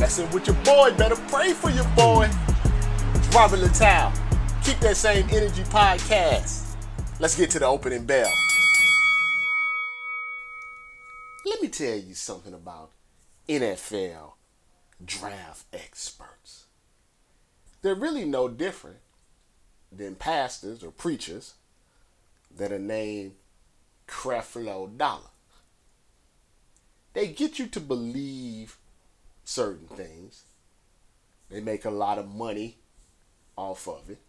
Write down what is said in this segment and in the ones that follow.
Messing with your boy, better pray for your boy. It's Robert Littal. Keep that same energy podcast. Let's get to the opening bell. Let me tell you something about NFL draft experts. They're really no different than pastors or preachers that are named Creflo Dollar. They get you to believe certain things. They make a lot of money off of it.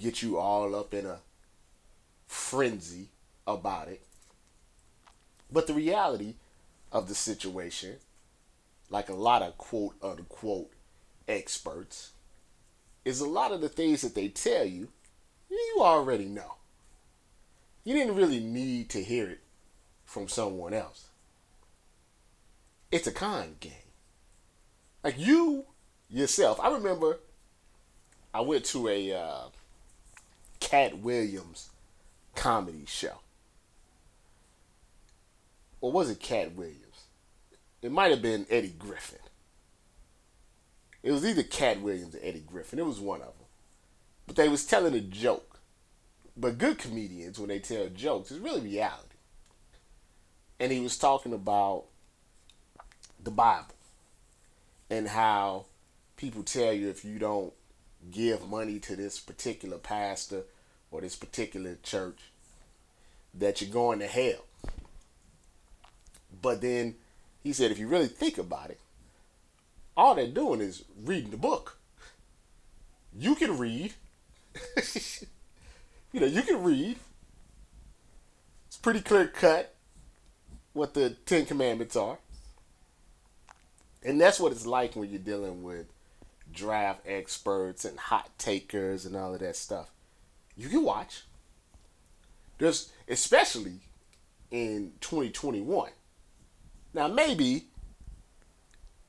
Get you all up in a frenzy about it. But the reality of the situation, like a lot of quote unquote experts, is a lot of the things that they tell you, you already know. You didn't really need to hear it from someone else. It's a con game. Like you yourself, I remember I went to a uh, Katt Williams comedy show. Or was it Katt Williams? It might have been Eddie Griffin. It was either Katt Williams or Eddie Griffin. It was one of them. But they was telling a joke. But good comedians, when they tell jokes, it's really reality. And he was talking about the Bible and how people tell you if you don't give money to this particular pastor or this particular church that you're going to hell. But then he said if you really think about it, all they're doing is reading the book. You can read. you know, you can read. It's pretty clear cut what the Ten Commandments are. And that's what it's like when you're dealing with draft experts and hot takers and all of that stuff. You can watch. There's especially in 2021. Now maybe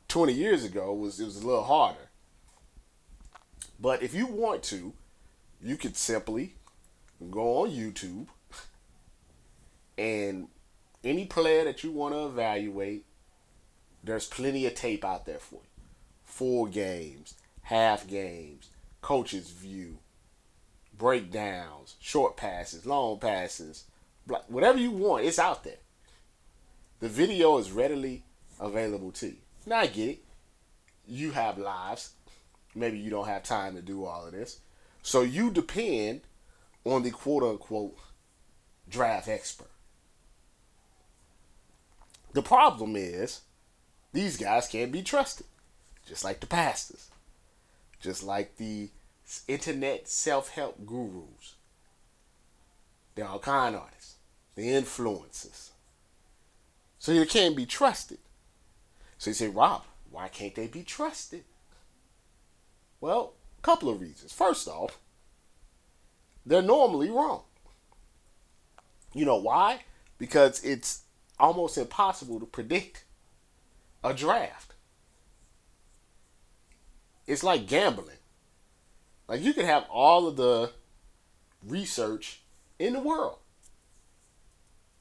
20 years ago was it was a little harder. But if you want to, you could simply go on YouTube and any player that you want to evaluate, there's plenty of tape out there for you. Full games, half games, coach's view, breakdowns, short passes, long passes, whatever you want, it's out there. The video is readily available to you. Now I get it. You have lives. Maybe you don't have time to do all of this. So you depend on the quote unquote draft expert. The problem is these guys can't be trusted. Just like the pastors. Just like the internet self-help gurus. They're all con artists. The influencers. So you can't be trusted. So you say, Rob, why can't they be trusted? Well, a couple of reasons. First off, they're normally wrong. You know why? Because it's almost impossible to predict a draft. It's like gambling. Like you can have all of the research in the world.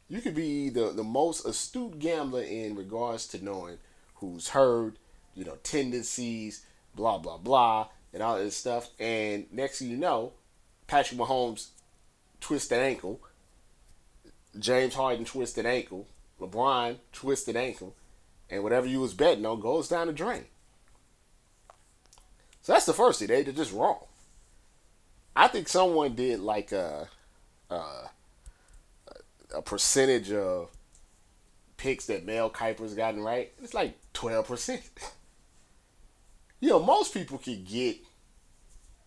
You could be the, the most astute gambler in regards to knowing who's hurt, you know, tendencies, blah, blah, blah, and all this stuff. And next thing you know, Patrick Mahomes twisted ankle, James Harden twisted ankle, LeBron twisted ankle, and whatever you was betting on goes down the drain. So that's the first thing. They're just wrong. I think someone did like a, a, a percentage of picks that Mel Kiper's gotten right. It's like 12%. you know, most people can get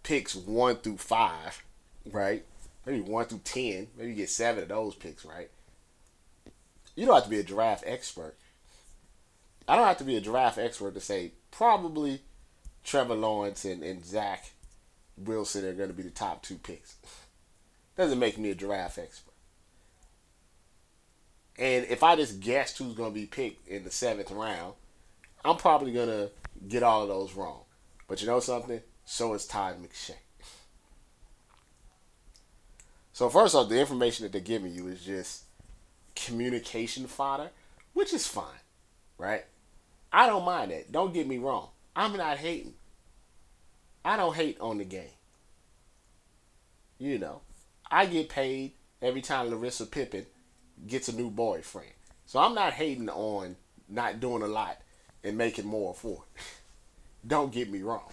picks one through five, right? Maybe one through ten. Maybe you get seven of those picks, right? You don't have to be a draft expert I don't have to be a draft expert to say probably Trevor Lawrence and, and Zach Wilson are going to be the top two picks. Doesn't make me a draft expert. And if I just guessed who's going to be picked in the seventh round, I'm probably going to get all of those wrong. But you know something? So is Todd McShay. So first off, the information that they're giving you is just communication fodder, which is fine, right? I don't mind that. Don't get me wrong. I'm not hating. I don't hate on the game. You know, I get paid every time Larissa Pippen gets a new boyfriend. So I'm not hating on not doing a lot and making more for it. Don't get me wrong.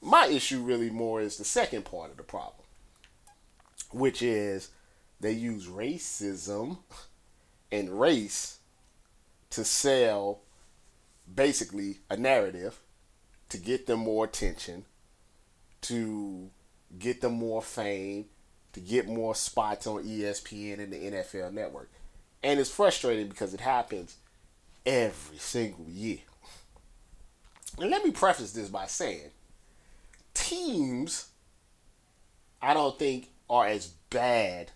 My issue really more is the second part of the problem, which is they use racism and race to sell basically a narrative to get them more attention, to get them more fame, to get more spots on ESPN and the NFL network. And it's frustrating because it happens every single year. And let me preface this by saying teams, I don't think, are as bad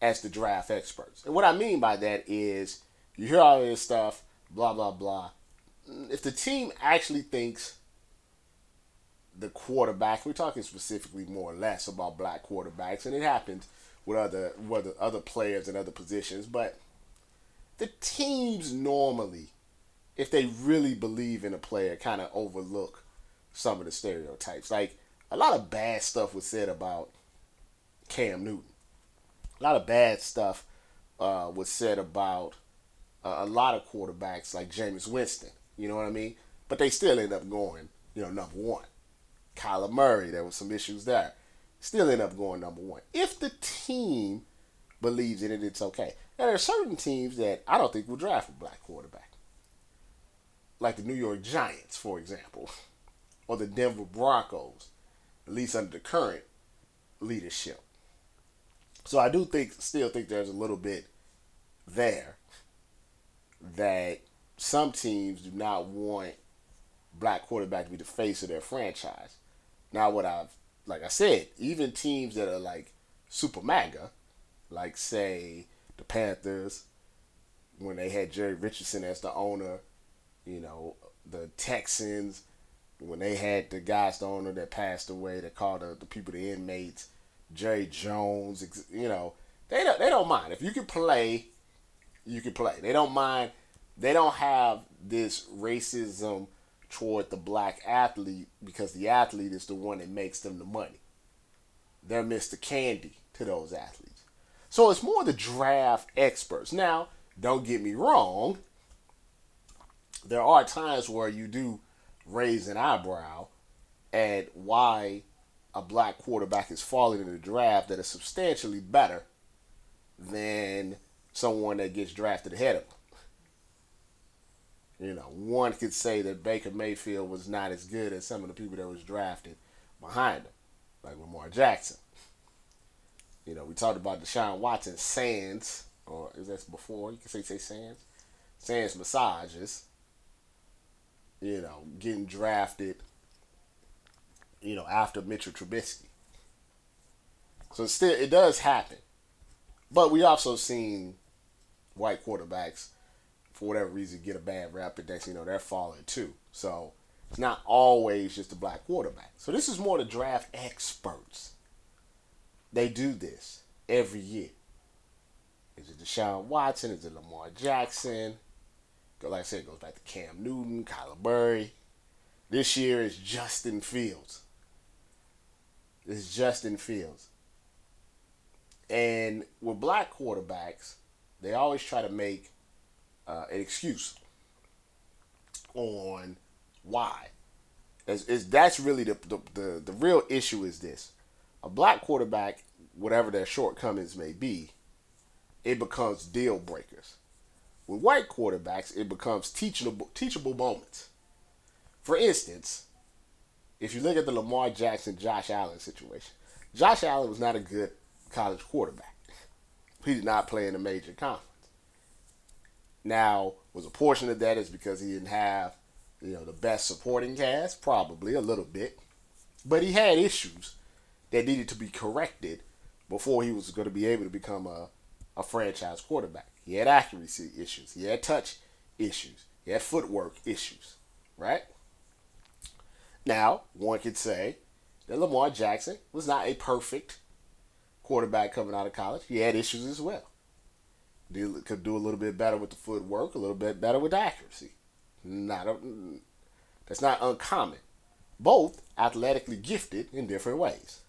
as the draft experts. And what I mean by that is you hear all this stuff, blah, blah, blah. If the team actually thinks the quarterback, we're talking specifically more or less about black quarterbacks, and it happens with other with other players and other positions, but the teams normally, if they really believe in a player, kind of overlook some of the stereotypes. Like a lot of bad stuff was said about Cam Newton. A lot of bad stuff uh, was said about uh, a lot of quarterbacks like Jameis Winston. You know what I mean? But they still end up going, you know, number one. Kyler Murray, there was some issues there. Still end up going number one. If the team believes in it, it's okay. Now, there are certain teams that I don't think will draft a black quarterback. Like the New York Giants, for example, or the Denver Broncos, at least under the current leadership. So I do think, still think there's a little bit there that some teams do not want black quarterback to be the face of their franchise. Now, what I've, like I said, even teams that are like super MAGA, like say the Panthers, when they had Jerry Richardson as the owner, you know, the Texans, when they had the guys, the owner that passed away, that called the, the people, the inmates, Jerry Jones, you know, they don't, they don't mind. If you can play, you can play. They don't mind. They don't have this racism toward the black athlete because the athlete is the one that makes them the money. They're Mr. Candy to those athletes. So it's more the draft experts. Now, don't get me wrong, there are times where you do raise an eyebrow at why a black quarterback is falling in the draft that is substantially better than someone that gets drafted ahead of him. You know, one could say that Baker Mayfield was not as good as some of the people that was drafted behind him, like Lamar Jackson. You know, we talked about Deshaun Watson Sands, or is that before? You can say say Sands, Sands massages. You know, getting drafted. You know, after Mitchell Trubisky. So still, it does happen, but we also seen white quarterbacks for whatever reason get a bad rap and next you know they're falling too. So it's not always just a black quarterback. So this is more the draft experts. They do this every year. Is it Deshaun Watson? Is it Lamar Jackson? Like I said, it goes back to Cam Newton, Kyler Murray. This year is Justin Fields. It's Justin Fields. And with black quarterbacks, they always try to make uh, an excuse on why. Is, is that's really the, the, the the real issue is this: a black quarterback, whatever their shortcomings may be, it becomes deal breakers. With white quarterbacks, it becomes teachable teachable moments. For instance, if you look at the Lamar Jackson Josh Allen situation, Josh Allen was not a good college quarterback. He did not play in a major conference. Now, was a portion of that is because he didn't have, you know, the best supporting cast, probably a little bit, but he had issues that needed to be corrected before he was going to be able to become a, a franchise quarterback. He had accuracy issues. He had touch issues. He had footwork issues, right? Now, one could say that Lamar Jackson was not a perfect quarterback coming out of college. He had issues as well. He could do a little bit better with the footwork, a little bit better with accuracy. Not a, that's not uncommon. Both athletically gifted in different ways.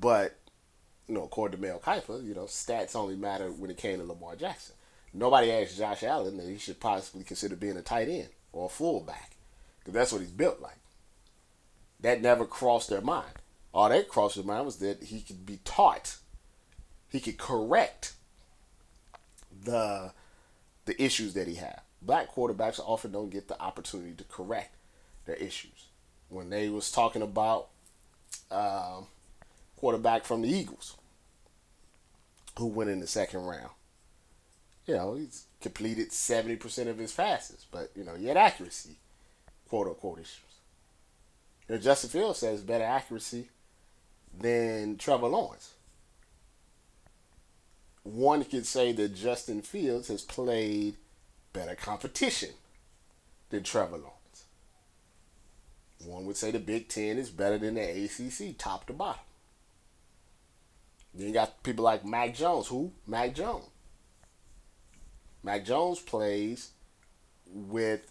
But, you know, according to Mel Kiper, you know, stats only matter when it came to Lamar Jackson. Nobody asked Josh Allen that he should possibly consider being a tight end or a fullback. Because that's what he's built like. That never crossed their mind. All that crossed their mind was that he could be taught, he could correct the the issues that he had. Black quarterbacks often don't get the opportunity to correct their issues. When they was talking about um, quarterback from the Eagles who went in the second round, you know, he's completed 70% of his passes, but, you know, he had accuracy, quote unquote, issues. You know, Justin Fields says better accuracy than Trevor Lawrence. One could say that Justin Fields has played better competition than Trevor Lawrence. One would say the Big Ten is better than the ACC, top to bottom. Then you got people like Mac Jones. Who? Mac Jones. Mac Jones plays with.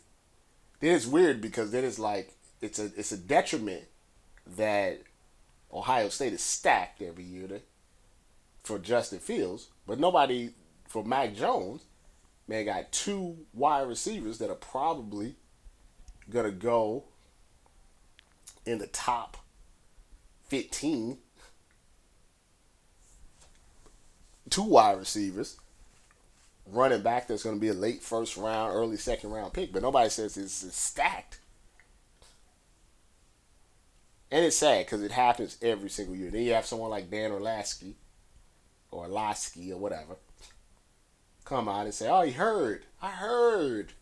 Then it's weird because then it's like it's a it's a detriment that Ohio State is stacked every year to, for Justin Fields, but nobody for Mac Jones. Man, got two wide receivers that are probably gonna go in the top fifteen. Two wide receivers running back that's to be a late first round, early second round pick, but nobody says it's, it's stacked. And it's sad because it happens every single year. Then you have someone like Dan Orlovsky or Lasky or whatever come out and say, "Oh, he heard. I heard."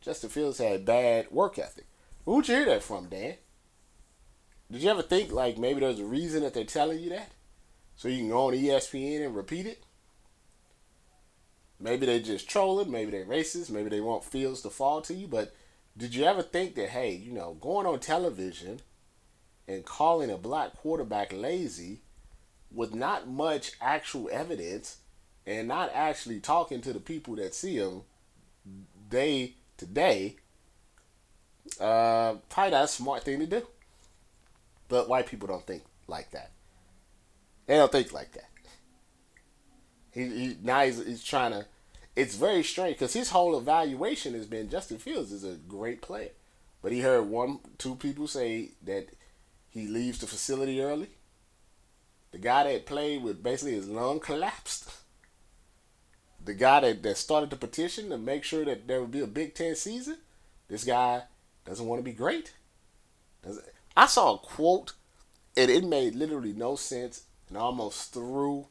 Justin Fields had bad work ethic. Who'd you hear that from, Dan? Did you ever think like maybe there's a reason that they're telling you that? So you can go on ESPN and repeat it? Maybe they just trolling, maybe they racist, maybe they want Fields to fall to you, but did you ever think that hey, you know, going on television and calling a black quarterback lazy with not much actual evidence and not actually talking to the people that see him day to day, uh, probably not a smart thing to do. But white people don't think like that. They don't think like that. He, he now he's, he's trying to. It's very strange because his whole evaluation has been Justin Fields is a great player, but he heard one, two people say that he leaves the facility early. The guy that played with basically his lung collapsed. The guy that, that started the petition to make sure that there would be a Big Ten season, this guy doesn't want to be great. Does I saw a quote, and it made literally no sense, and almost threw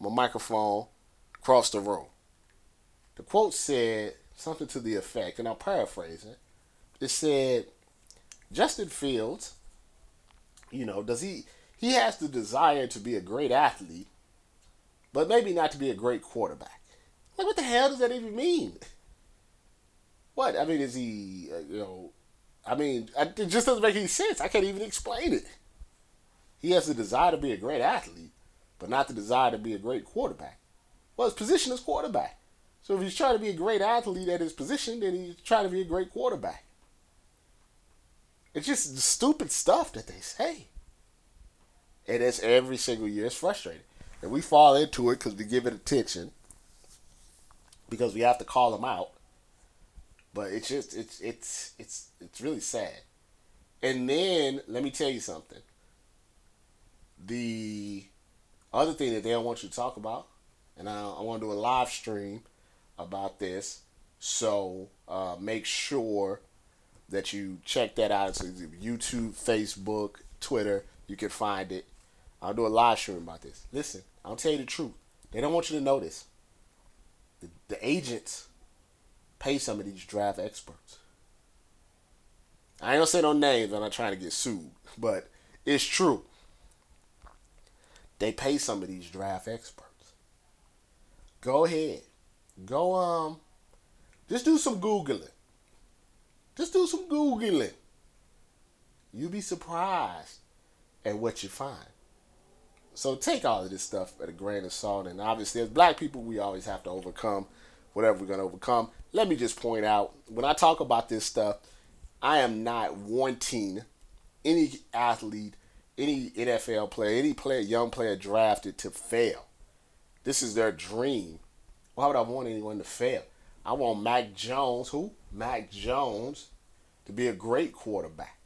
my microphone across the room. The quote said something to the effect, and I'll paraphrase it. It said, Justin Fields you know, does he he has the desire to be a great athlete, but maybe not to be a great quarterback. Like, what the hell does that even mean? What I mean is he, uh, you know, I mean, it just doesn't make any sense. I can't even explain it. He has the desire to be a great athlete, but not the desire to be a great quarterback. Well, his position is quarterback. So if he's trying to be a great athlete at his position, then he's trying to be a great quarterback. It's just stupid stuff that they say. And it's every single year. It's frustrating. And we fall into it because we give it attention. Because we have to call them out. But it's just it's it's it's it's really sad. And then let me tell you something. The other thing that they don't want you to talk about, and I, I want to do a live stream about this. So uh, make sure that you check that out. So YouTube, Facebook, Twitter, you can find it. I'll do a live stream about this. Listen, I'll tell you the truth. They don't want you to know this. The, the agents pay some of these draft experts. I ain't gonna say no names. I'm not trying to get sued, but it's true. They pay some of these draft experts. Go ahead, go um, just do some googling. Just do some googling. You'll be surprised at what you find. So take all of this stuff at a grain of salt. And obviously, as black people, we always have to overcome whatever we're going to overcome. Let me just point out when I talk about this stuff, I am not wanting any athlete, any NFL player, any player, young player drafted to fail. This is their dream. Why would I want anyone to fail? I want Mac Jones, who? Mac Jones, to be a great quarterback.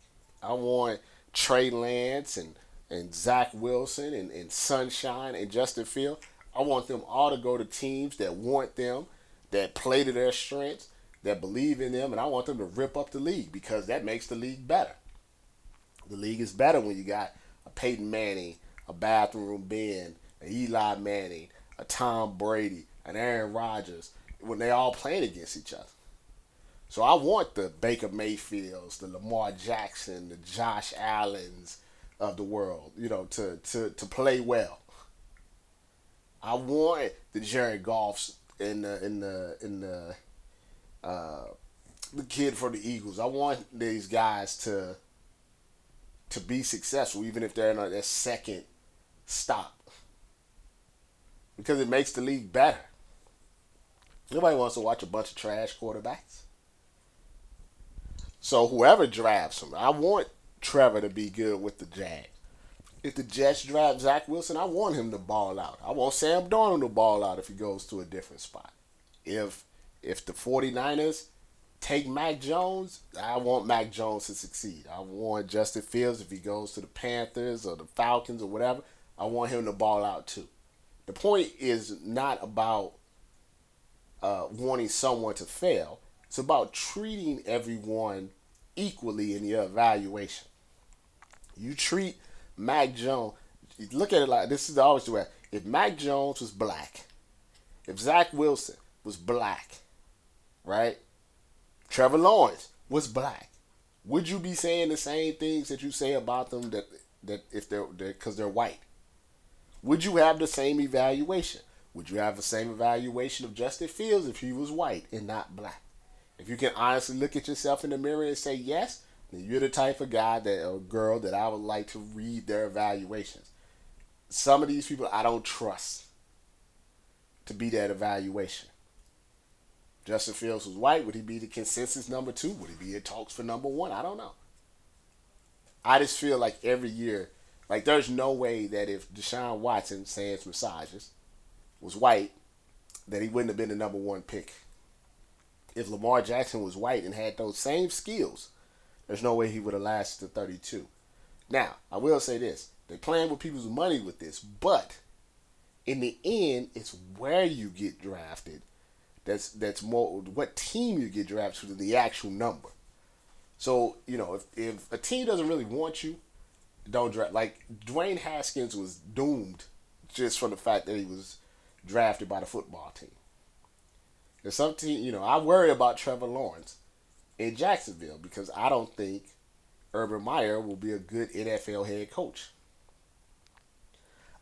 I want Trey Lance and, and Zach Wilson and, and Sunshine and Justin Field. I want them all to go to teams that want them, that play to their strengths, that believe in them, and I want them to rip up the league because that makes the league better. The league is better when you got a Peyton Manning, a Bathroom Ben, an Eli Manning, a Tom Brady, an Aaron Rodgers, when they all playing against each other. So I want the Baker Mayfields, the Lamar Jackson, the Josh Allens of the world, you know, to to to play well. I want the Jared Goffs in the in the in the uh, the kid for the Eagles. I want these guys to to be successful, even if they're in their second stop, because it makes the league better. Nobody wants to watch a bunch of trash quarterbacks. So whoever drafts him, I want Trevor to be good with the Jags. If the Jets draft Zach Wilson, I want him to ball out. I want Sam Darnold to ball out if he goes to a different spot. If if the 49ers take Mac Jones, I want Mac Jones to succeed. I want Justin Fields if he goes to the Panthers or the Falcons or whatever, I want him to ball out too. The point is not about uh, wanting someone to fail. It's about treating everyone equally in your evaluation. You treat Mac Jones, look at it like this is always the way. If Mac Jones was black, if Zach Wilson was black, right? Trevor Lawrence was black. Would you be saying the same things that you say about them that that if they're because they're, they're white? Would you have the same evaluation? Would you have the same evaluation of Justin Fields if he was white and not black? If you can honestly look at yourself in the mirror and say yes, you're the type of guy that or girl that I would like to read their evaluations. Some of these people I don't trust to be that evaluation. Justin Fields was white, would he be the consensus number two? Would he be in talks for number one? I don't know. I just feel like every year, like there's no way that if Deshaun Watson, sans massages, was white, that he wouldn't have been the number one pick if Lamar Jackson was white and had those same skills, there's no way he would have lasted to 32. Now, I will say this. They're playing with people's money with this, but in the end, it's where you get drafted. That's that's more what team you get drafted to than the actual number. So, you know, if, if a team doesn't really want you, don't draft. Like, Dwayne Haskins was doomed just from the fact that he was drafted by the football team. There's something, you know, I worry about Trevor Lawrence in Jacksonville because I don't think Urban Meyer will be a good NFL head coach.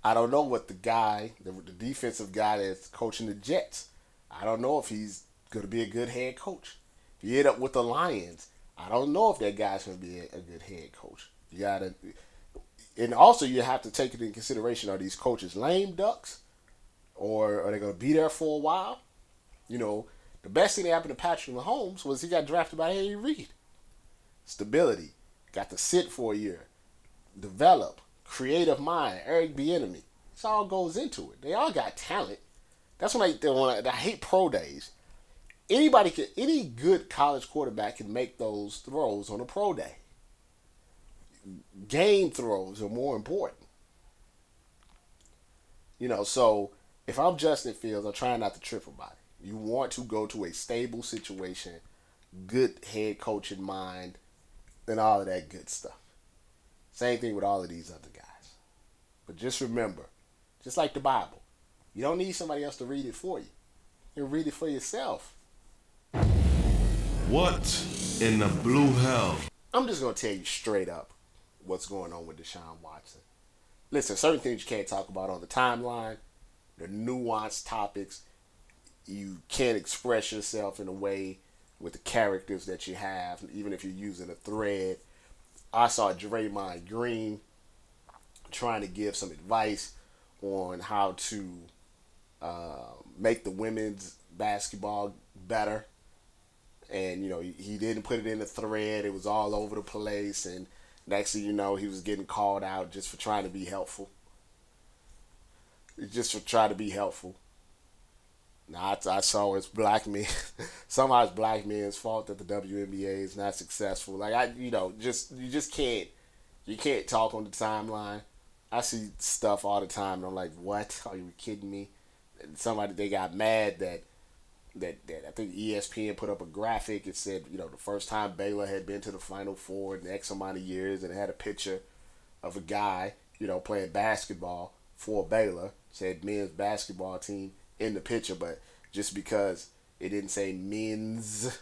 I don't know what the guy, the, the defensive guy that's coaching the Jets, I don't know if he's going to be a good head coach. If you end up with the Lions, I don't know if that guy's going to be a, a good head coach. You got to, and also you have to take it in consideration are these coaches lame ducks, or are they going to be there for a while? You know, the best thing that happened to Patrick Mahomes was he got drafted by Andy Reid. Stability. Got to sit for a year. Develop. Creative mind. Eric Bieniemy. This all goes into it. They all got talent. That's when I, when I, I hate pro days. Anybody can, any good college quarterback can make those throws on a pro day. Game throws are more important. You know, so if I'm Justin Fields, I'm trying not to trip about it. You want to go to a stable situation, good head coach in mind, and all of that good stuff. Same thing with all of these other guys. But just remember, just like the Bible, you don't need somebody else to read it for you. You read it for yourself. What in the blue hell? I'm just gonna tell you straight up what's going on with Deshaun Watson. Listen, certain things you can't talk about on the timeline, the nuanced topics. You can't express yourself in a way with the characters that you have, even if you're using a thread. I saw Draymond Green trying to give some advice on how to uh, make the women's basketball better. And, you know, he, didn't put it in the thread. It was all over the place. And next thing you know, he was getting called out just for trying to be helpful. Just for trying to be helpful. Now, I, I saw it's black men. Somehow it's black men's fault that the WNBA is not successful. Like, I, you know, just, you just can't, you can't talk on the timeline. I see stuff all the time, and I'm like, what? Are you kidding me? somebody they got mad that that, that I think ESPN put up a graphic. It said, you know, the first time Baylor had been to the Final Four in X amount of years, and it had a picture of a guy, you know, playing basketball for Baylor. Said men's basketball team in the picture, but just because it didn't say men's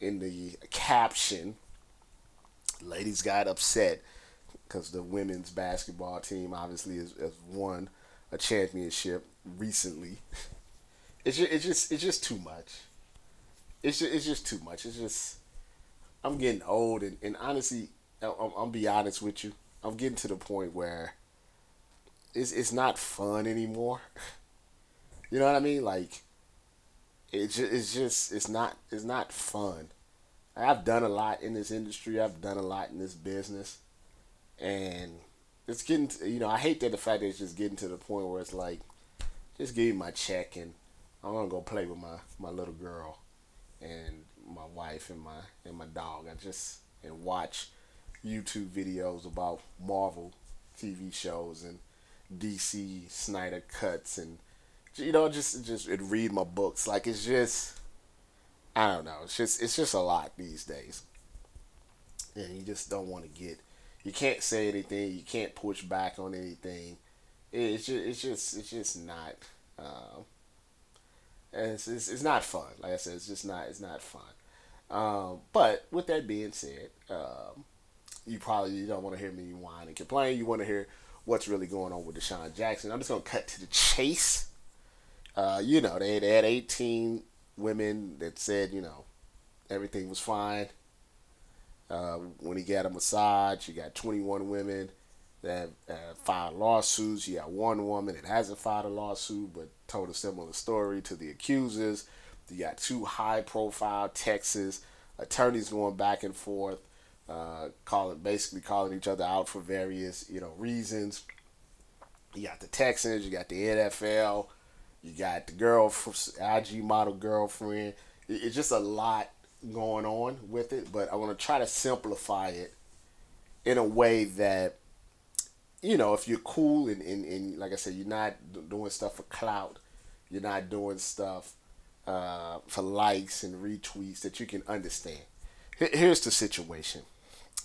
in the caption, ladies got upset because the women's basketball team obviously has, has won a championship recently. It's just, it's just it's just too much. It's just, it's just too much. It's just I'm getting old and, and honestly, I'm, I'm be honest with you. I'm getting to the point where it's it's not fun anymore. You know what I mean? Like it just, it's just it's not it's not fun. I've done a lot in this industry. I've done a lot in this business, and it's getting to, you know I hate that the fact that it's just getting to the point where it's like just give me my check and I'm gonna go play with my, my little girl and my wife and my and my dog. I just and watch YouTube videos about Marvel TV shows and DC Snyder cuts and you know just just and read my books. Like it's just I don't know. It's just it's just a lot these days, and you just don't want to get. You can't say anything. You can't push back on anything it's just it's just it's just not um, it's, it's, it's not fun like i said it's just not it's not fun um, but with that being said um, you probably you don't want to hear me whine and complain you want to hear what's really going on with DeSean Jackson i'm just to cut to the chase uh, you know they, they had 18 women that said you know everything was fine uh, when he got a massage you got 21 women that uh, filed lawsuits. You got one woman that hasn't filed a lawsuit but told a similar story to the accusers. You got two high profile Texas attorneys going back and forth, uh, calling basically calling each other out for various you know reasons. You got the Texans, you got the NFL, you got the girl IG model girlfriend. It's just a lot going on with it, but I want to try to simplify it in a way that you know, if you're cool and, and, and like I said, you're not doing stuff for clout, you're not doing stuff uh, for likes and retweets that you can understand. Here's the situation,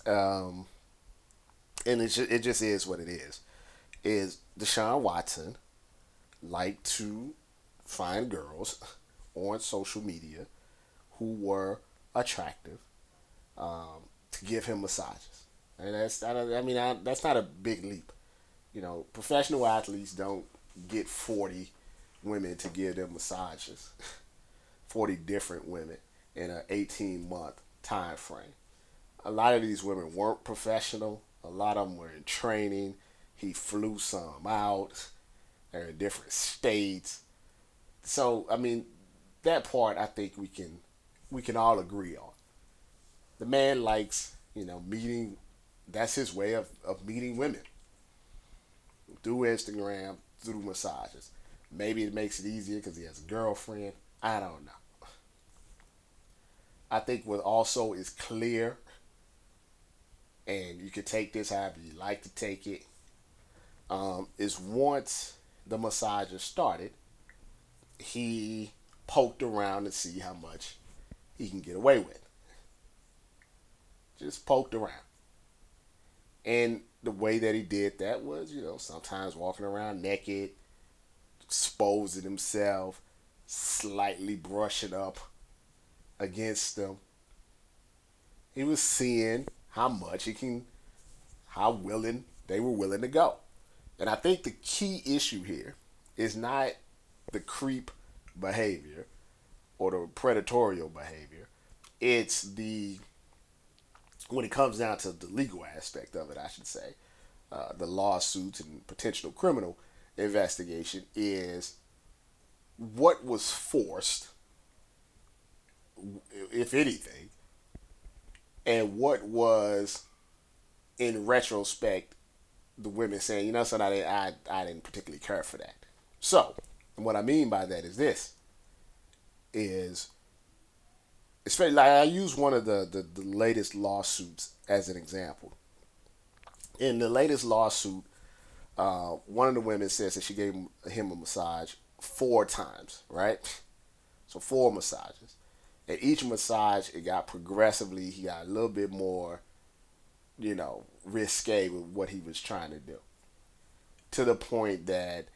um, and it just, it just is what it is. Is Deshaun Watson like to find girls on social media who were attractive um, to give him massages? And that's I mean I, that's not a big leap. You know, professional athletes don't get forty women to give them massages. forty different women in an eighteen month time frame. A lot of these women weren't professional. A lot of them were in training. He flew some out. In different states. So I mean, that part I think we can we can all agree on. The man likes, you know, meeting that's his way of, of meeting women through Instagram, through massages. Maybe it makes it easier because he has a girlfriend. I don't know. I think what also is clear, and you can take this however you like to take it, um, is once the massager started, he poked around to see how much he can get away with. Just poked around. And the way that he did that was, you know, sometimes walking around naked, exposing himself, slightly brushing up against them. He was seeing how much he can, how willing they were willing to go. And I think the key issue here is not the creep behavior or the predatory behavior. It's the when it comes down to the legal aspect of it, I should say, uh, the lawsuits and potential criminal investigation is what was forced, if anything, and what was, in retrospect, the women saying, you know, so I didn't, I, I didn't particularly care for that. So, what I mean by that is this: is especially like I use one of the, the, the latest lawsuits as an example. In the latest lawsuit, uh, one of the women says that she gave him a massage four times, right? So four massages. At each massage, it got progressively, he got a little bit more, you know, risque with what he was trying to do. To the point that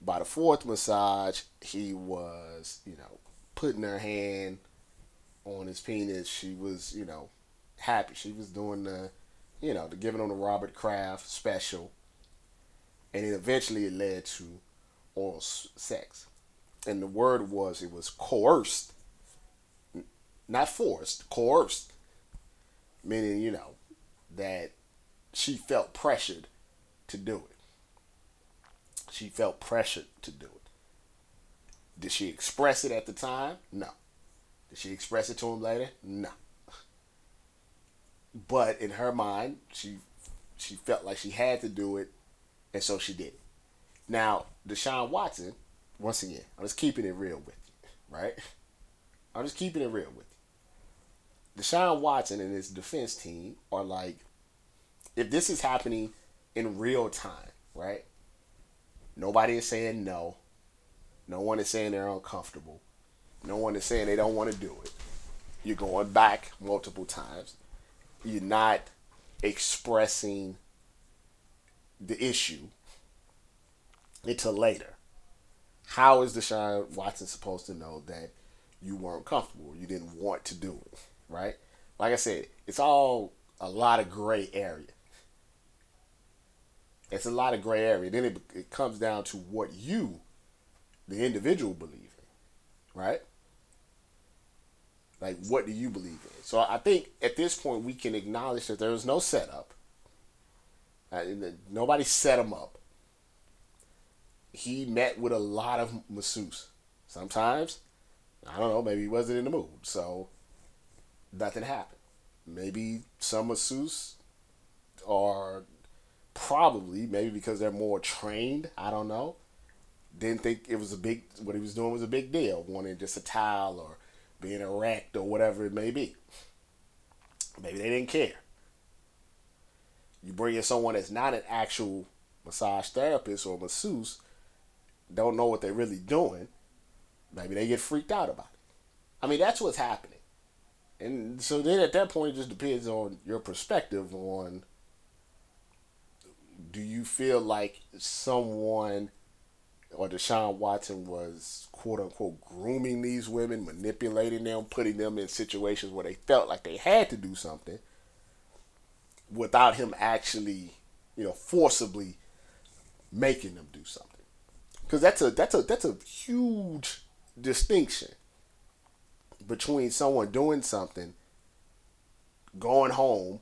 by the fourth massage, he was, you know, putting her hand on his penis. She was, you know, happy. She was doing the, you know, the giving on the Robert Kraft special. And it eventually it led to oral sex. And the word was it was coerced, not forced, coerced. Meaning, you know, that she felt pressured to do it. She felt pressured to do it. Did she express it at the time? No. Did she express it to him later? No. But in her mind, she she felt like she had to do it, and so she did. Now, Deshaun Watson, once again, I'm just keeping it real with you, right? I'm just keeping it real with you. Deshaun Watson and his defense team are like, if this is happening in real time, right? Nobody is saying no. No one is saying they're uncomfortable. No one is saying they don't want to do it. You're going back multiple times. You're not expressing the issue until later. How is Deshaun Watson supposed to know that you weren't comfortable? You didn't want to do it, right? Like I said, it's all a lot of gray area. It's a lot of gray area. Then it, it comes down to what you the individual believe in, right? Like, what do you believe in? So I think at this point we can acknowledge that there was no setup. Uh, nobody set him up. He met with a lot of masseuse. Sometimes, I don't know, maybe he wasn't in the mood, so nothing happened. Maybe some masseuse are probably maybe because they're more trained. I don't know didn't think it was a big what he was doing was a big deal, wanting just a towel or being erect or whatever it may be. Maybe they didn't care. You bring in someone that's not an actual massage therapist or masseuse, don't know what they're really doing, maybe they get freaked out about it. I mean, that's what's happening. And so then at that point, it just depends on your perspective on do you feel like someone or Deshaun Watson was quote unquote grooming these women, manipulating them, putting them in situations where they felt like they had to do something without him actually, you know, forcibly making them do something. Because that's a that's a that's a huge distinction between someone doing something, going home,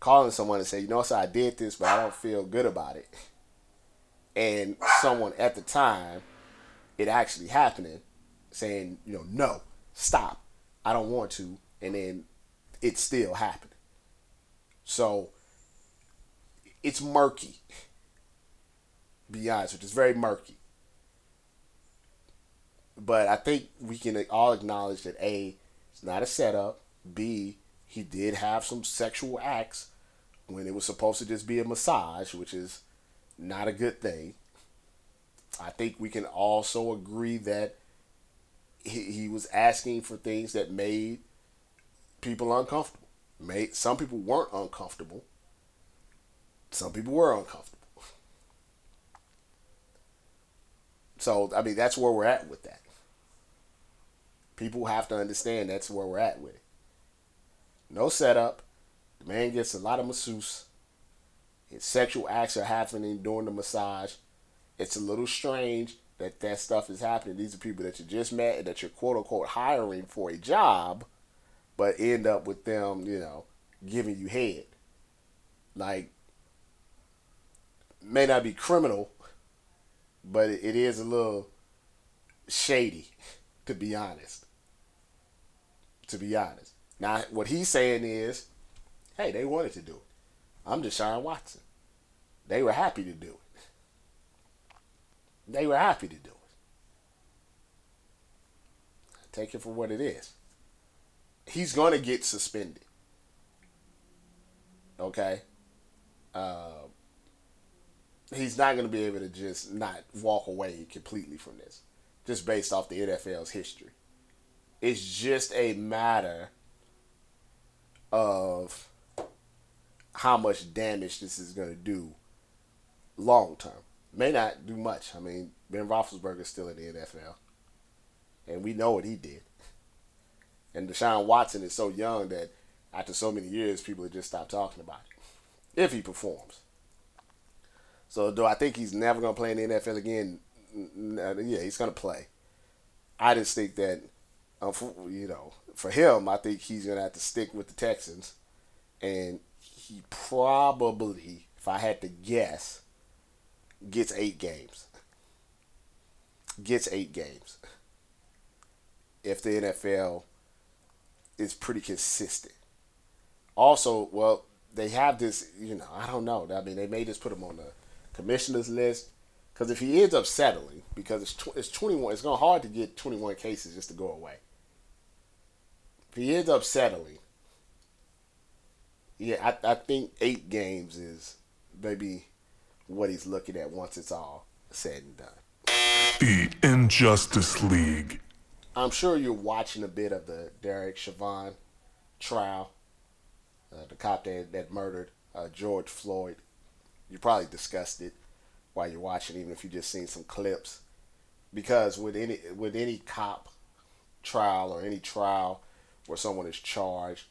calling someone and say, you know, so I did this, but I don't feel good about it and someone at the time it actually happening saying, you know, no, stop, I don't want to, and then it's still happening. So it's murky. Be honest, it's very murky. But I think we can all acknowledge that A, it's not a setup. B, he did have some sexual acts when it was supposed to just be a massage, which is not a good thing. I think we can also agree that he, he was asking for things that made people uncomfortable. Made some people weren't uncomfortable. Some people were uncomfortable. So I mean that's where we're at with that. People have to understand that's where we're at with it. No setup. The man gets a lot of masseuse. His sexual acts are happening during the massage. It's a little strange that that stuff is happening. These are people that you just met and that you're quote unquote hiring for a job, but end up with them, you know, giving you head. Like, may not be criminal, but it is a little shady, to be honest. To be honest. Now, what he's saying is, hey, they wanted to do it. I'm Deshaun Watson. They were happy to do it. They were happy to do it. Take it for what it is. He's going to get suspended. Okay? Uh, he's not going to be able to just not walk away completely from this, just based off the NFL's history. It's just a matter of how much damage this is going to do long term. May not do much. I mean, Ben Roethlisberger is still in the NFL, and we know what he did. And Deshaun Watson is so young that after so many years, people have just stopped talking about it if he performs. So, do I think he's never going to play in the NFL again? Yeah, he's going to play. I just think that, you know, for him, I think he's to have to stick with the Texans. And he probably, if I had to guess, gets eight games. Gets eight games. If the NFL is pretty consistent. Also, well, they have this, you know, I don't know. I mean, they may just put him on the commissioner's list. Because if he ends up settling, because it's, tw- it's 21, it's going to hard to get 21 cases just to go away. If he ends up settling, yeah, I, I think eight games is maybe what he's looking at once it's all said and done. The Injustice League. I'm sure you're watching a bit of the Derek Chauvin trial, uh, the cop that, that murdered uh, George Floyd. You probably discussed it while you're watching, even if you just seen some clips. Because with any with any cop trial or any trial where someone is charged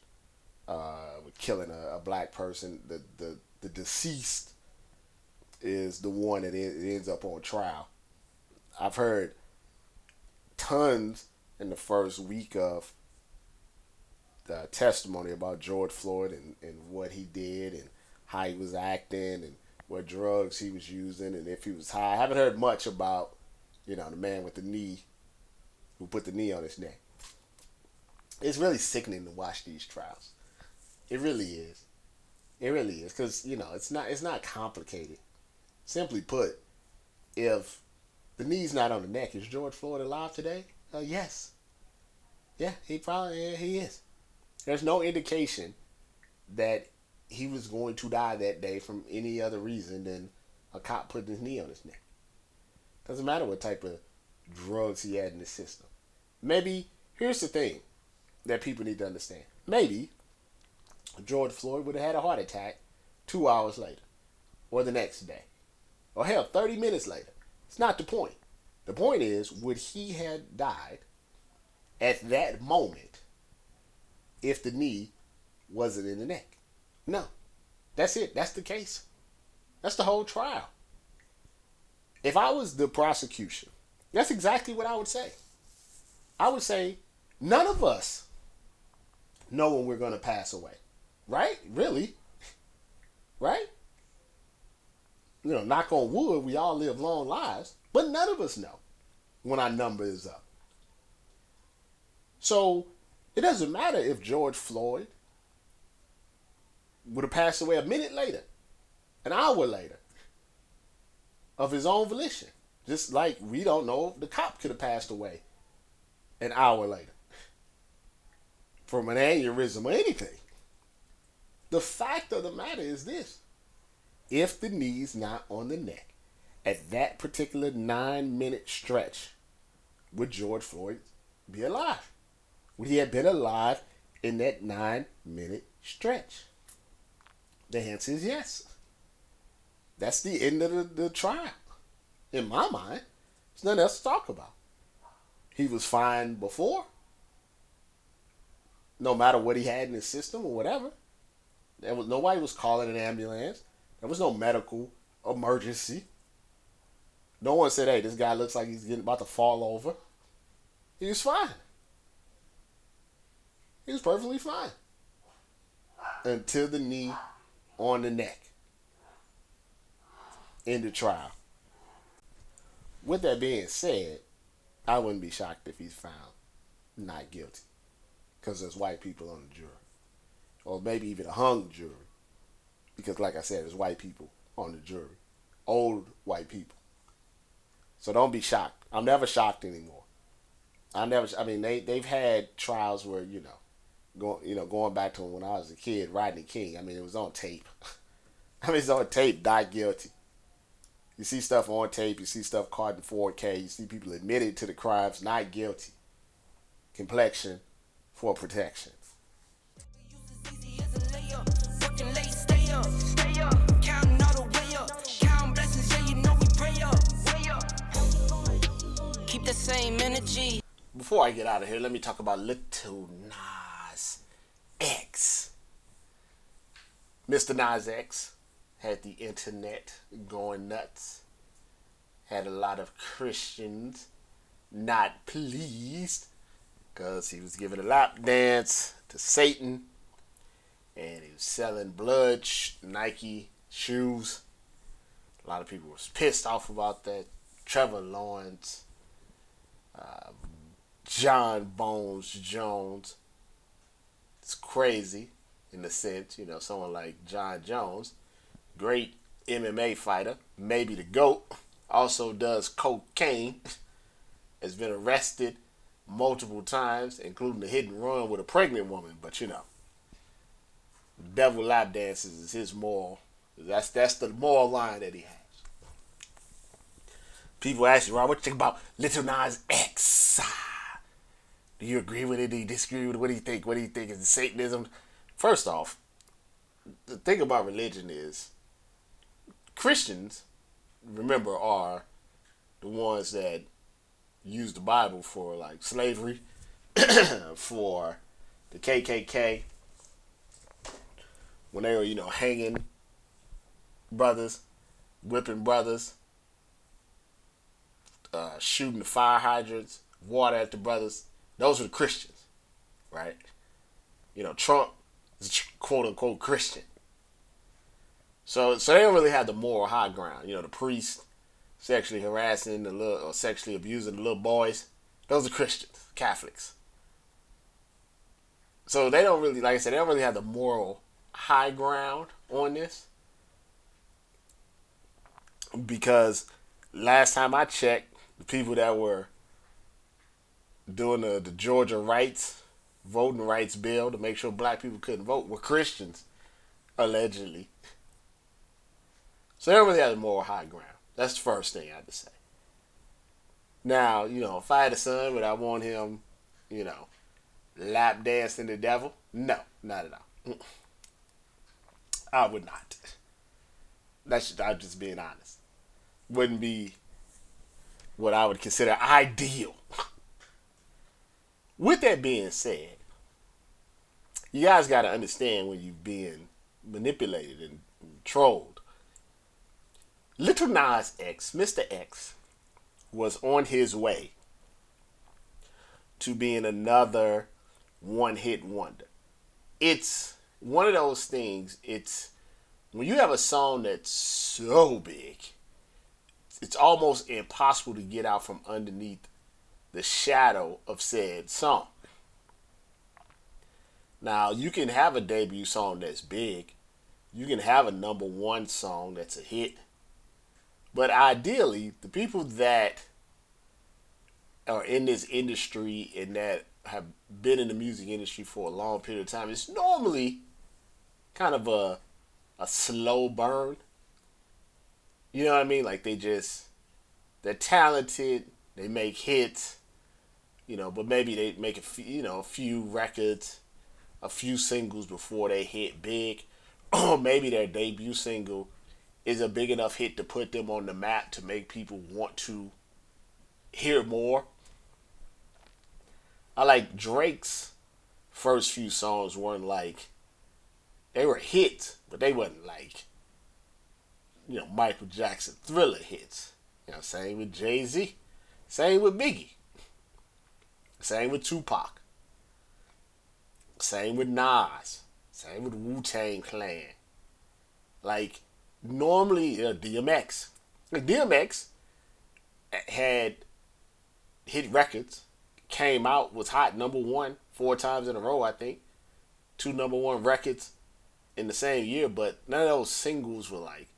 uh, with killing a, a black person, the, the the deceased is the one that it ends up on trial. I've heard tons in the first week of the testimony about George Floyd and, and what he did and how he was acting and what drugs he was using and if he was high. I haven't heard much about, you know, the man with the knee who put the knee on his neck. It's really sickening to watch these trials. It really is. It really is because you know it's not it's not complicated. Simply put, if the knee's not on the neck, is George Floyd alive today? Uh, yes. Yeah, he probably yeah, he is. There's no indication that he was going to die that day from any other reason than a cop putting his knee on his neck. Doesn't matter what type of drugs he had in his system. Maybe here's the thing that people need to understand. Maybe George Floyd would have had a heart attack two hours later, or the next day, or hell, 30 minutes later. It's not the point. The point is, would he have died at that moment if the knee wasn't in the neck? No. That's it. That's the case. That's the whole trial. If I was the prosecution, that's exactly what I would say. I would say, none of us know when we're going to pass away. Right? Really? Right? You know, knock on wood, we all live long lives, but none of us know when our number is up. So it doesn't matter if George Floyd would have passed away a minute later, an hour later, of his own volition. Just like we don't know if the cop could have passed away an hour later from an aneurysm or anything. The fact of the matter is this if the knee's not on the neck at that particular nine minute stretch, would George Floyd be alive? Would he have been alive in that nine minute stretch? The answer is yes. That's the end of the, the trial. In my mind, there's nothing else to talk about. He was fine before, no matter what he had in his system or whatever. There was nobody was calling an ambulance. There was no medical emergency. No one said, "Hey, this guy looks like he's getting about to fall over." He was fine. He was perfectly fine until the knee on the neck in the trial. With that being said, I wouldn't be shocked if he's found not guilty because there's white people on the jury, or maybe even a hung jury, because like I said, there's white people on the jury, old white people. So don't be shocked. I'm never shocked anymore. I never. I mean, they they've had trials where you know, going you know going back to when I was a kid, Rodney King. I mean, it was on tape. I mean, it's on tape. Not guilty. You see stuff on tape. You see stuff caught in 4K. You see people admitted to the crimes, not guilty. Complexion for protection. Keep the same energy. Before I get out of here, let me talk about Little Nas X. Mr. Nas X had the internet going nuts. Had a lot of Christians not pleased because he was giving a lap dance to Satan and he was selling blood sh- Nike shoes. A lot of people was pissed off about that. Trevor Lawrence, uh, Jon Bones Jones. It's crazy in a sense, you know, someone like Jon Jones, great MMA fighter, maybe the GOAT, also does cocaine, has been arrested multiple times, including the hit and run with a pregnant woman, but you know. Devil lap dances is his moral. That's that's the moral line that he has. People ask you, Rob, what do you think about Little Nas X? Do you agree with it? Do you disagree with it? What do you think? What do you think? Is Satanism? First off, the thing about religion is Christians, remember, are the ones that use the Bible for like slavery, for the KKK, when they were, you know, hanging brothers, whipping brothers, uh, shooting the fire hydrants, water at the brothers. Those were the Christians, right? You know, Trump is quote unquote Christian. So, so they don't really have the moral high ground. You know, the priest sexually harassing the little or sexually abusing the little boys. Those are Christians, Catholics. So they don't really, like I said, they don't really have the moral high ground on this. Because last time I checked, the people that were doing the, the Georgia rights, voting rights bill to make sure black people couldn't vote were Christians, allegedly. So they don't really have the moral high ground. That's the first thing I have to say. Now, you know, if I had a son, would I want him, you know, lap dancing the devil? No, not at all. I would not. That's I'm just being honest. Wouldn't be what I would consider ideal. With that being said, you guys got to understand when you're being manipulated and trolled. Little Nas X, Mr. X, was on his way to being another one hit wonder. It's one of those things, it's when you have a song that's so big, it's almost impossible to get out from underneath the shadow of said song. Now, you can have a debut song that's big, you can have a number one song that's a hit, but ideally, the people that are in this industry and that have been in the music industry for a long period of time, it's normally kind of a a slow burn. You know what I mean? Like they just they're talented, they make hits, you know, but maybe they make a few, you know, a few records, a few singles before they hit big. Or maybe their debut single is a big enough hit to put them on the map to make people want to hear more. I like Drake's first few songs weren't like they were hits, but they wasn't like you know Michael Jackson thriller hits. You know, same with Jay Z, same with Biggie, same with Tupac, same with Nas, same with Wu Tang Clan. Like normally uh, DMX, DMX had hit records, came out was hot number one four times in a row, I think, two number one records in the same year, but none of those singles were like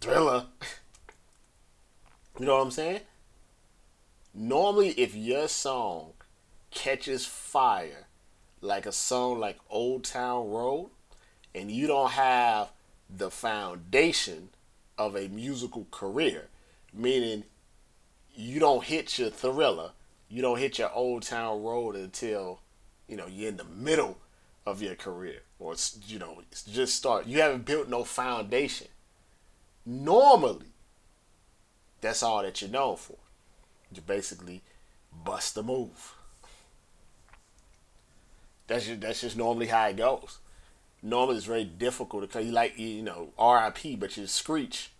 thriller. you know what I'm saying? Normally, if your song catches fire like a song like Old Town Road, and you don't have the foundation of a musical career, meaning you don't hit your thriller, you don't hit your Old Town Road until you know you're in the middle of your career, or you know just start. You haven't built no foundation. Normally, that's all that you're known for. You basically bust a move. That's just, that's just normally how it goes. Normally, it's very difficult because you like you know R.I.P. But you screech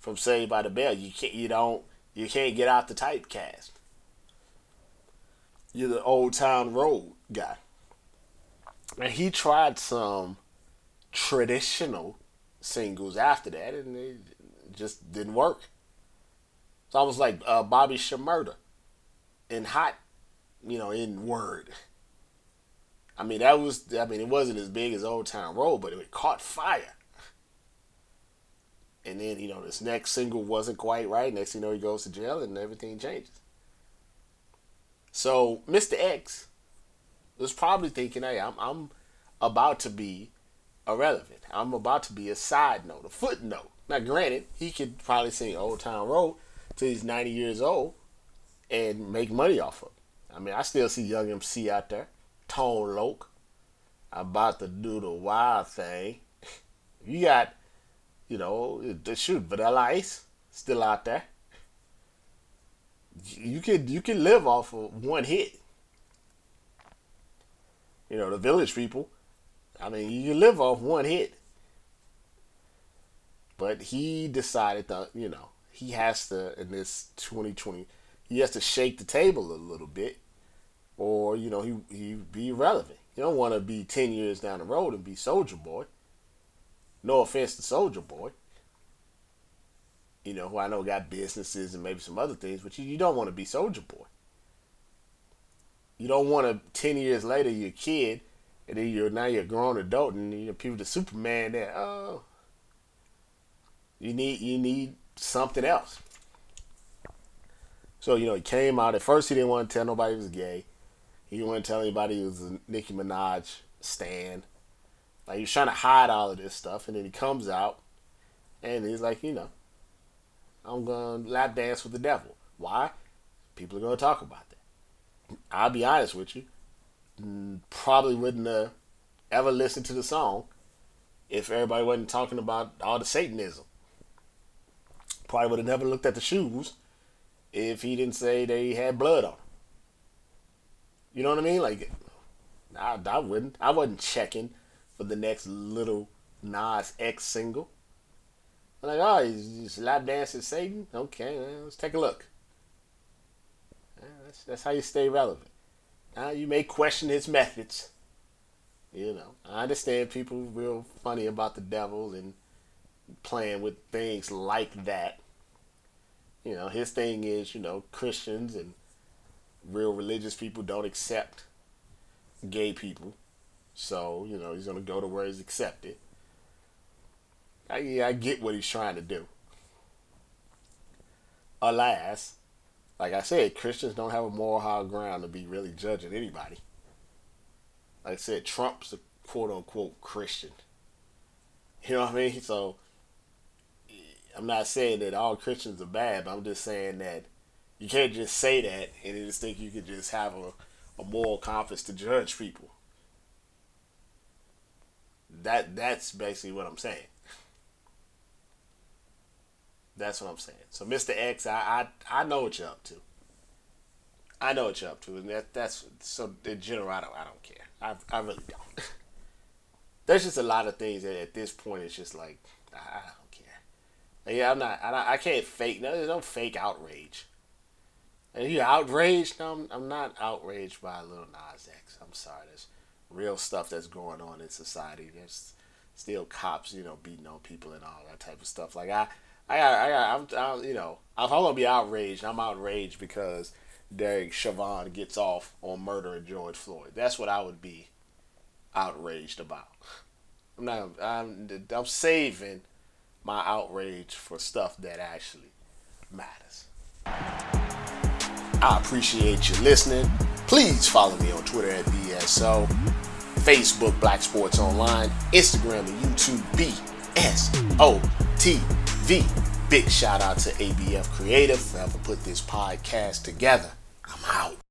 from Saved by the Bell. You can't you don't you can't get out the typecast. You're the old town road guy. And he tried some traditional singles after that, and it just didn't work. So I was like uh, Bobby Shmurda in Hot, you know, in Word. I mean, that was, I mean, it wasn't as big as Old Town Road, but it caught fire. And then, you know, this next single wasn't quite right. Next you know, he goes to jail and everything changes. So, Mr. X was probably thinking, hey, I'm, I'm about to be irrelevant. I'm about to be a side note, a footnote. Now, granted, he could probably sing Old Town Road till he's 90 years old and make money off of it. I mean, I still see Young MC out there Tone Loc. About to do the wild thing. You got, you know, the shoot Vanilla Ice still out there. You can you can live off of one hit. You know, the village people. I mean, you can live off one hit. But he decided that, you know, he has to in this 2020, he has to shake the table a little bit or you know he he be relevant. You don't want to be ten years down the road and be Soulja Boy. No offense to Soulja Boy. You know who I know got businesses and maybe some other things, but you, you don't want to be Soulja Boy. You don't want to ten years later you're a kid and then you're now you're a grown adult and you know, people the Superman there. Oh, you need you need something else. So you know he came out at first he didn't want to tell nobody he was gay. He wouldn't tell anybody he was a Nicki Minaj stan. Like he was trying to hide all of this stuff, and then he comes out, and he's like, you know, I'm gonna lap dance with the devil. Why? People are gonna talk about that. I'll be honest with you. Mm, probably wouldn't have ever listened to the song if everybody wasn't talking about all the Satanism. Probably would have never looked at the shoes if he didn't say they had blood on them. You know what I mean? Like, I, I wouldn't. I wasn't checking for the next little Nas X single. I'm like, oh, he's, he's lap dancing Satan. Okay, let's take a look. That's, that's how you stay relevant. Now you may question his methods. You know, I understand people real funny about the devil and playing with things like that. You know, his thing is, you know, Christians and real religious people don't accept gay people. So, you know, he's going to go to where he's accepted. I, yeah, I get what he's trying to do. Alas, like I said, Christians don't have a moral high ground to be really judging anybody. Like I said, Trump's a quote unquote Christian. You know what I mean? So, I'm not saying that all Christians are bad, but I'm just saying that you can't just say that and just think you could just have a, a moral compass to judge people. That that's basically what I'm saying. That's what I'm saying. So Mr. X, I I, I know what you're up to. I know what you're up to, and that that's so in general. I don't I don't care. I I really don't. There's just a lot of things that at this point it's just like I, I don't care. yeah, I'm not. I, I can't fake. No, there's no fake outrage. And you outraged? No, I'm, I'm not outraged by Lil Nas X. I'm sorry. There's real stuff that's going on in society. There's still cops, you know, beating on people and all that type of stuff. Like I, I, I, I'm, I'm, you know, if I'm gonna be outraged, I'm outraged because Derek Chauvin gets off on murdering George Floyd. That's what I would be outraged about. I'm not. I'm. I'm saving my outrage for stuff that actually matters. I appreciate you listening. Please follow me on Twitter at BSO, Facebook Black Sports Online, Instagram and YouTube BSOTV. Big shout out to ABF Creative for helping put this podcast together. I'm out.